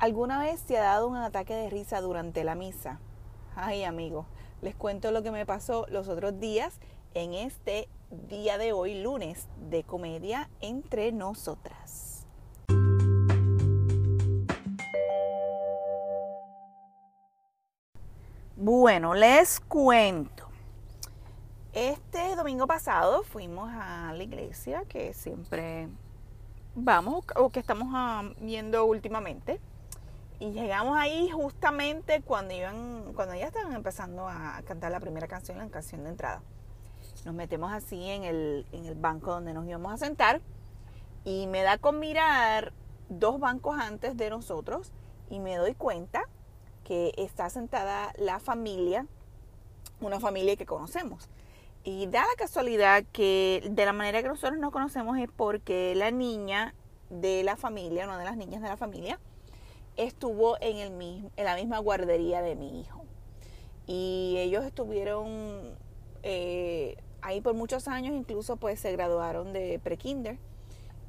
¿Alguna vez se ha dado un ataque de risa durante la misa? Ay, amigos, les cuento lo que me pasó los otros días en este día de hoy, lunes, de comedia entre nosotras. Bueno, les cuento. Este domingo pasado fuimos a la iglesia que siempre vamos o que estamos ah, viendo últimamente. Y llegamos ahí justamente cuando iban, cuando ya estaban empezando a cantar la primera canción, la canción de entrada. Nos metemos así en el, en el banco donde nos íbamos a sentar y me da con mirar dos bancos antes de nosotros y me doy cuenta que está sentada la familia, una familia que conocemos. Y da la casualidad que de la manera que nosotros nos conocemos es porque la niña de la familia, una de las niñas de la familia, estuvo en, el mismo, en la misma guardería de mi hijo. Y ellos estuvieron eh, ahí por muchos años, incluso pues se graduaron de pre-kinder,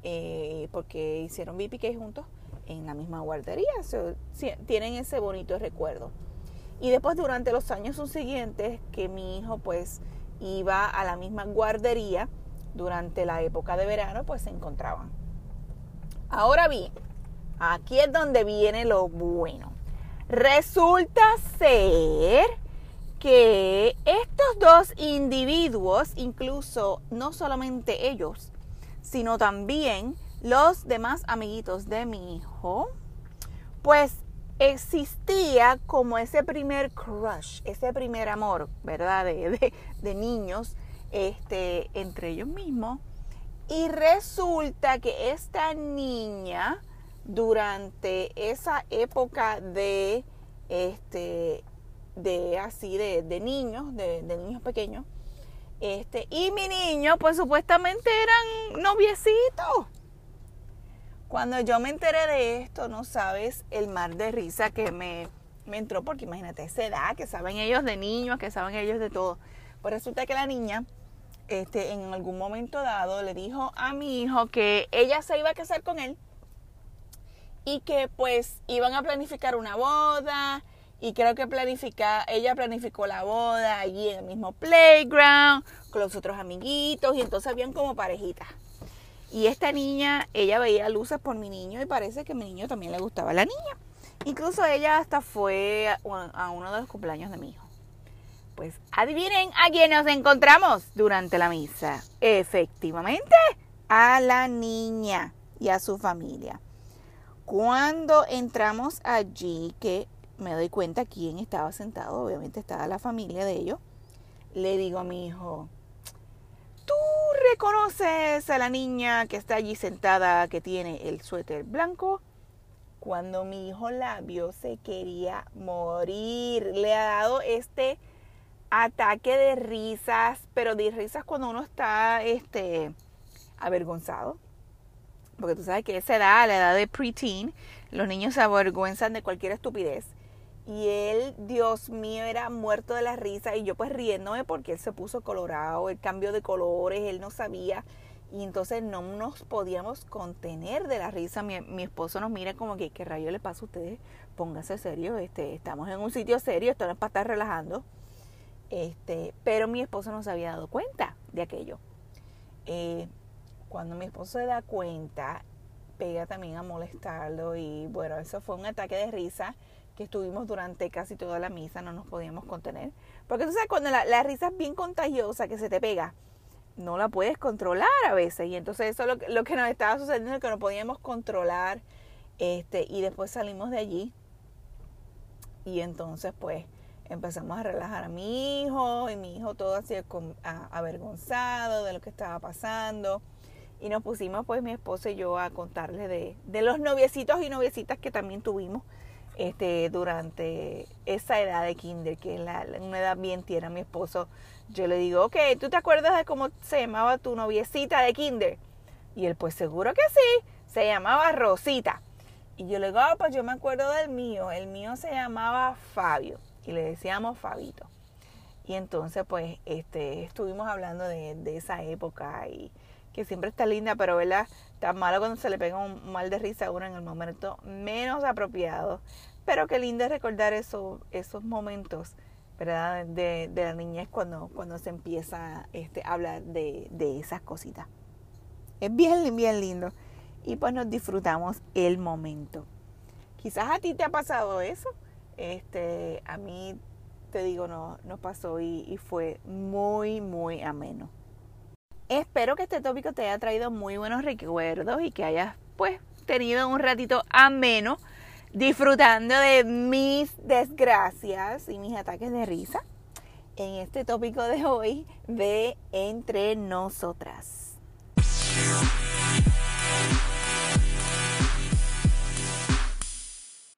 eh, porque hicieron BPK juntos en la misma guardería. tienen ese bonito recuerdo. Y después durante los años siguientes que mi hijo pues iba a la misma guardería durante la época de verano, pues se encontraban. Ahora bien, Aquí es donde viene lo bueno. Resulta ser que estos dos individuos, incluso no solamente ellos, sino también los demás amiguitos de mi hijo, pues existía como ese primer crush, ese primer amor, ¿verdad? De, de niños este, entre ellos mismos. Y resulta que esta niña durante esa época de este de así de, niños de, niños pequeños este y mi niño pues supuestamente eran noviecitos. Cuando yo me enteré de esto no sabes el mar de risa que me, me entró porque imagínate esa edad que saben ellos de niños que saben ellos de todo. Pues resulta que la niña este en algún momento dado le dijo a mi hijo que ella se iba a casar con él y que pues iban a planificar una boda y creo que planifica, ella planificó la boda allí en el mismo playground con los otros amiguitos y entonces habían como parejitas. Y esta niña, ella veía luces por mi niño y parece que a mi niño también le gustaba a la niña. Incluso ella hasta fue a uno de los cumpleaños de mi hijo. Pues adivinen a quién nos encontramos durante la misa. Efectivamente, a la niña y a su familia. Cuando entramos allí, que me doy cuenta quién estaba sentado, obviamente estaba la familia de ellos, le digo a mi hijo, ¿tú reconoces a la niña que está allí sentada que tiene el suéter blanco? Cuando mi hijo la vio se quería morir. Le ha dado este ataque de risas, pero de risas cuando uno está este, avergonzado porque tú sabes que esa edad, la edad de preteen, los niños se avergüenzan de cualquier estupidez. Y él, Dios mío, era muerto de la risa y yo pues riéndome porque él se puso colorado, el cambio de colores, él no sabía y entonces no nos podíamos contener de la risa. Mi, esposo nos mira como que, ¿qué rayo le pasa a ustedes? Pónganse serio, este, estamos en un sitio serio, esto no es para estar relajando. Este, pero mi esposo no se había dado cuenta de aquello. Eh, cuando mi esposo se da cuenta, pega también a molestarlo y bueno, eso fue un ataque de risa que estuvimos durante casi toda la misa, no nos podíamos contener. Porque tú sabes, cuando la, risa es bien contagiosa, que se te pega, no la puedes controlar a veces. Y entonces eso es lo, que nos estaba sucediendo, que no podíamos controlar. Este, y después salimos de allí. Y entonces pues empezamos a relajar a mi hijo y mi hijo todo así avergonzado de lo que estaba pasando y nos pusimos pues mi esposo y yo a contarle de, de los noviecitos y noviecitas que también tuvimos este, durante esa edad de kinder, que es la, una edad bien tierna. Mi esposo, yo le digo, ok, ¿tú te acuerdas de cómo se llamaba tu noviecita de kinder? Y él, pues seguro que sí, se llamaba Rosita. Y yo le digo, ah, pues yo me acuerdo del mío, el mío se llamaba Fabio y le decíamos Fabito. Y entonces pues este, estuvimos hablando de, de esa época y que siempre está linda, pero ¿verdad? Tan malo cuando se le pega un mal de risa a uno en el momento menos apropiado. Pero qué lindo es recordar eso, esos momentos, ¿verdad? De, de, la niñez cuando, cuando se empieza este, a hablar de, de esas cositas. Es bien, bien lindo. Y pues nos disfrutamos el momento. Quizás a ti te ha pasado eso. Este, a mí, te digo, no, nos pasó y, y fue muy, muy ameno. Espero que este tópico te haya traído muy buenos recuerdos y que hayas pues tenido un ratito ameno disfrutando de mis desgracias y mis ataques de risa en este tópico de hoy de entre nosotras.